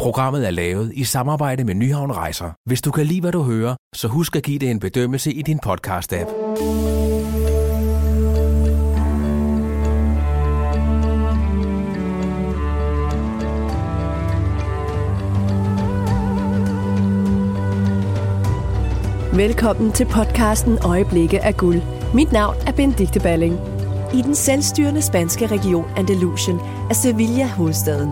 Programmet er lavet i samarbejde med Nyhavn Rejser. Hvis du kan lide, hvad du hører, så husk at give det en bedømmelse i din podcast-app. Velkommen til podcasten Øjeblikke af guld. Mit navn er Benedikte Balling. I den selvstyrende spanske region Andalusien er Sevilla hovedstaden.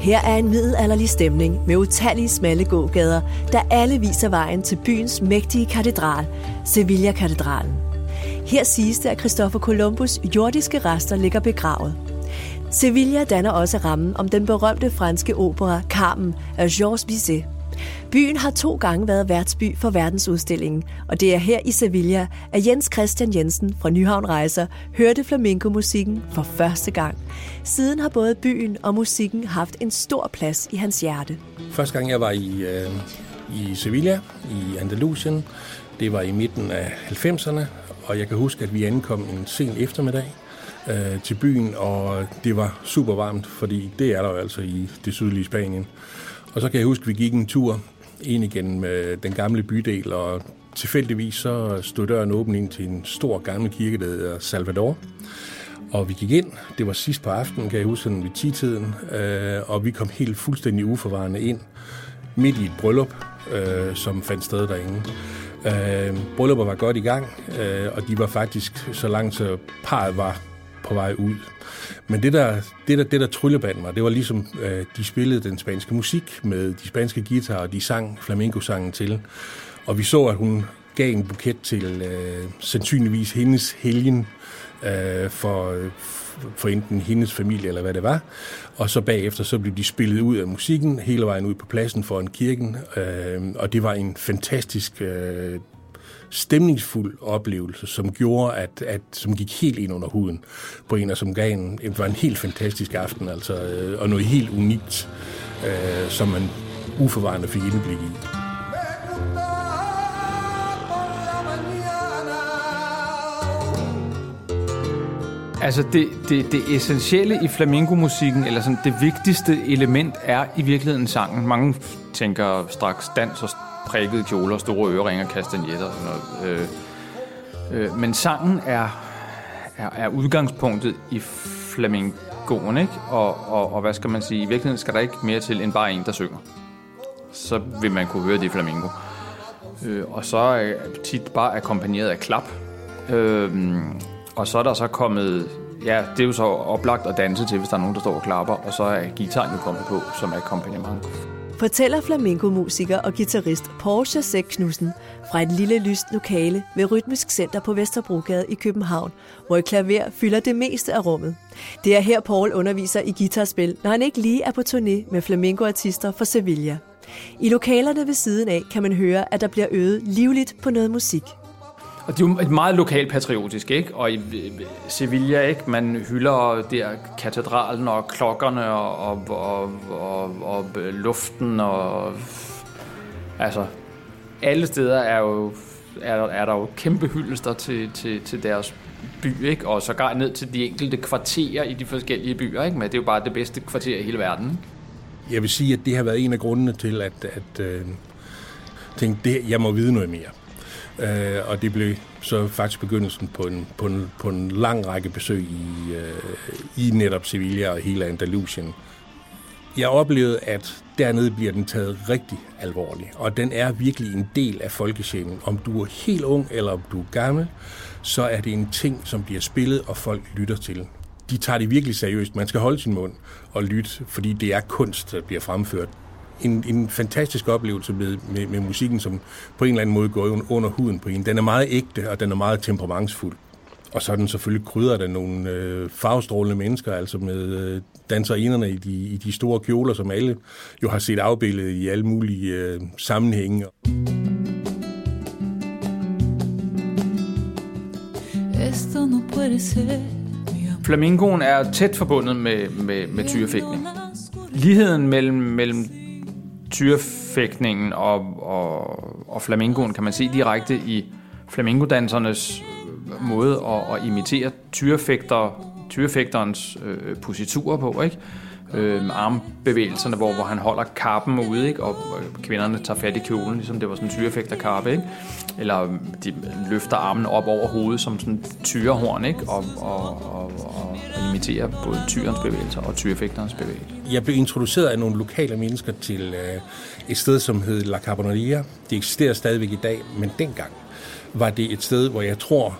Her er en middelalderlig stemning med utallige smalle gågader, der alle viser vejen til byens mægtige katedral, Sevilla-katedralen. Her siges det, at Christopher Columbus jordiske rester ligger begravet. Sevilla danner også rammen om den berømte franske opera Carmen af Georges Bizet. Byen har to gange været værtsby for verdensudstillingen, og det er her i Sevilla, at Jens Christian Jensen fra Nyhavn Rejser hørte flamenco-musikken for første gang. Siden har både byen og musikken haft en stor plads i hans hjerte. Første gang jeg var i, øh, i Sevilla, i Andalusien, det var i midten af 90'erne, og jeg kan huske, at vi ankom en sen eftermiddag øh, til byen, og det var super varmt, fordi det er der jo altså i det sydlige Spanien. Og så kan jeg huske, at vi gik en tur ind igennem øh, den gamle bydel, og tilfældigvis så stod døren åben ind til en stor gammel kirke, der hedder Salvador. Og vi gik ind, det var sidst på aftenen, kan jeg huske, sådan ved 10-tiden, øh, og vi kom helt fuldstændig uforvarende ind, midt i et bryllup, øh, som fandt sted derinde. Øh, Brylluppet var godt i gang, øh, og de var faktisk så langt, så parret var på vej ud. Men det der, det der, det der tryllebandt mig, det var ligesom, øh, de spillede den spanske musik med de spanske guitarer, og de sang flamenco-sangen til. Og vi så, at hun gav en buket til øh, sandsynligvis hendes helgen øh, for, for enten hendes familie eller hvad det var. Og så bagefter så blev de spillet ud af musikken hele vejen ud på pladsen foran kirken. Øh, og det var en fantastisk øh, stemningsfuld oplevelse, som gjorde, at, at som gik helt ind under huden på en, og som gav en, det var en helt fantastisk aften, altså, øh, og noget helt unikt, øh, som man uforvarende fik indblik i. Altså det, det, det essentielle i flamenco-musikken, eller sådan det vigtigste element, er i virkeligheden sangen. Mange tænker straks dans og prikkede kjoler, store øreringer, kastanjetter og sådan noget. Øh, øh, men sangen er, er, er udgangspunktet i flamingoen, ikke? Og, og, og hvad skal man sige, i virkeligheden skal der ikke mere til end bare en, der synger. Så vil man kunne høre det i flamenco. Øh, og så er tit bare akkompagneret af klap. Øh, og så er der så kommet, ja, det er jo så oplagt at danse til, hvis der er nogen, der står og klapper, og så er gitaren jo kommet på som akkompagnement fortæller flamenco-musiker og guitarist Porsche Sæk Knudsen fra et lille lyst lokale ved Rytmisk Center på Vesterbrogade i København, hvor et klaver fylder det meste af rummet. Det er her Paul underviser i guitarspil, når han ikke lige er på turné med flamenco-artister fra Sevilla. I lokalerne ved siden af kan man høre, at der bliver øvet livligt på noget musik. Og det er jo et meget lokalt patriotisk, ikke? Og i Sevilla, ikke? Man hylder der katedralen og klokkerne og, og, og, og, og øh, luften og... Altså, alle steder er jo er, er der jo kæmpe hyldester til, til, til deres by, ikke? og sågar ned til de enkelte kvarterer i de forskellige byer. Ikke? Men det er jo bare det bedste kvarter i hele verden. Jeg vil sige, at det har været en af grundene til, at, at øh, tænke, det, jeg må vide noget mere. Øh, og det blev så faktisk begyndelsen på en, på en, på en lang række besøg i, øh, i netop Sevilla og hele Andalusien. Jeg oplevede, at dernede bliver den taget rigtig alvorligt, og den er virkelig en del af folkesjælen. Om du er helt ung eller om du er gammel, så er det en ting, som bliver spillet, og folk lytter til. De tager det virkelig seriøst. Man skal holde sin mund og lytte, fordi det er kunst, der bliver fremført en, en fantastisk oplevelse med, med, med musikken, som på en eller anden måde går under huden på en. Den er meget ægte, og den er meget temperamentsfuld. Og så er den selvfølgelig krydret af nogle øh, farvestrålende mennesker, altså med øh, danserinderne i de, i de store kjoler, som alle jo har set afbildet i alle mulige øh, sammenhænge. Flamingoen er tæt forbundet med, med, med tyrefægtning. Ligheden mellem, mellem tyrefægtningen og, og, og flamingoen kan man se direkte i flamingodansernes øh, måde at, at imitere tyrefægter, tyrefægterens øh, positurer på. Ikke? øh, armbevægelserne, hvor, hvor han holder kappen ude, ikke? og øh, kvinderne tager fat i kjolen, ligesom det var sådan en tyrefægterkappe, ikke? eller øh, de løfter armen op over hovedet som sådan en tyrehorn, ikke? Og, og, og, og, imitere både tyrens bevægelser og tyrefægterens bevægelser. Jeg blev introduceret af nogle lokale mennesker til øh, et sted, som hed La Carboneria. Det eksisterer stadigvæk i dag, men dengang var det et sted, hvor jeg tror,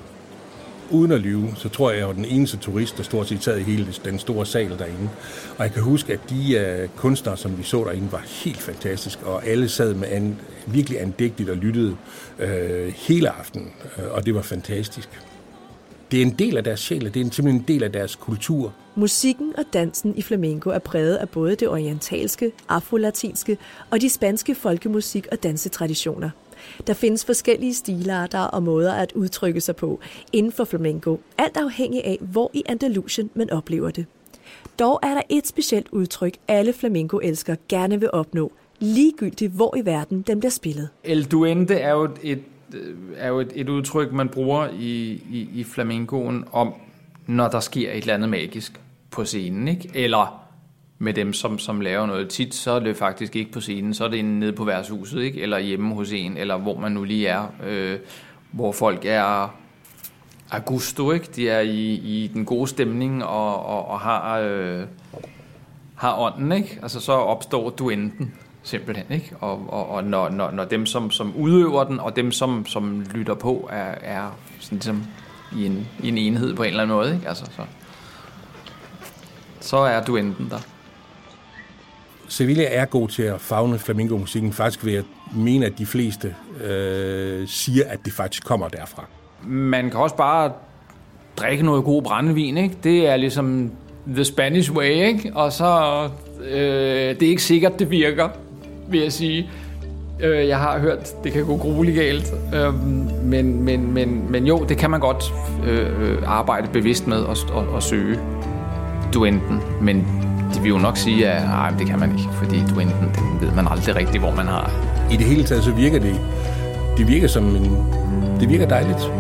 uden at lyve, så tror jeg, jeg var den eneste turist, der stort set sad i hele den store sal derinde. Og jeg kan huske, at de uh, kunstnere, som vi så derinde, var helt fantastiske, og alle sad med an, virkelig andægtigt og lyttede uh, hele aftenen, uh, og det var fantastisk. Det er en del af deres sjæl, det er simpelthen en del af deres kultur. Musikken og dansen i flamenco er præget af både det orientalske, afrolatinske og de spanske folkemusik- og dansetraditioner. Der findes forskellige stilarter og måder at udtrykke sig på inden for flamenco, alt afhængig af, hvor i Andalusien man oplever det. Dog er der et specielt udtryk, alle flamenco-elskere gerne vil opnå, ligegyldigt hvor i verden den bliver spillet. El duende er jo et, Øh, er jo et, et udtryk, man bruger i, i, i flamingoen om, når der sker et eller andet magisk på scenen, ikke? eller med dem, som, som laver noget. Tit så er det faktisk ikke på scenen, så er det nede på værtshuset, ikke? eller hjemme hos en, eller hvor man nu lige er, øh, hvor folk er augusto, ikke? de er i, i den gode stemning og, og, og har, øh, har ånden, ikke? altså så opstår duenden simpelthen, ikke? Og, og, og når, når, når dem, som, som udøver den, og dem, som, som lytter på, er, er sådan ligesom i en, i en enhed på en eller anden måde, ikke? Altså, så, så er duenden der. Sevilla er god til at fagne flamenco-musikken. Faktisk vil jeg mene, at de fleste øh, siger, at det faktisk kommer derfra. Man kan også bare drikke noget god brændevin, ikke? Det er ligesom the Spanish way, ikke? Og så, øh, det er ikke sikkert, det virker, vil jeg sige. Øh, jeg har hørt, det kan gå grueligt galt. Øh, men, men, men, men jo, det kan man godt øh, øh arbejde bevidst med og, og, og søge duenten. Men de vil jo nok sige, at nej, det kan man ikke, fordi duenten, den ved man aldrig rigtigt, hvor man har. I det hele taget, så virker det, det virker som en, det virker dejligt.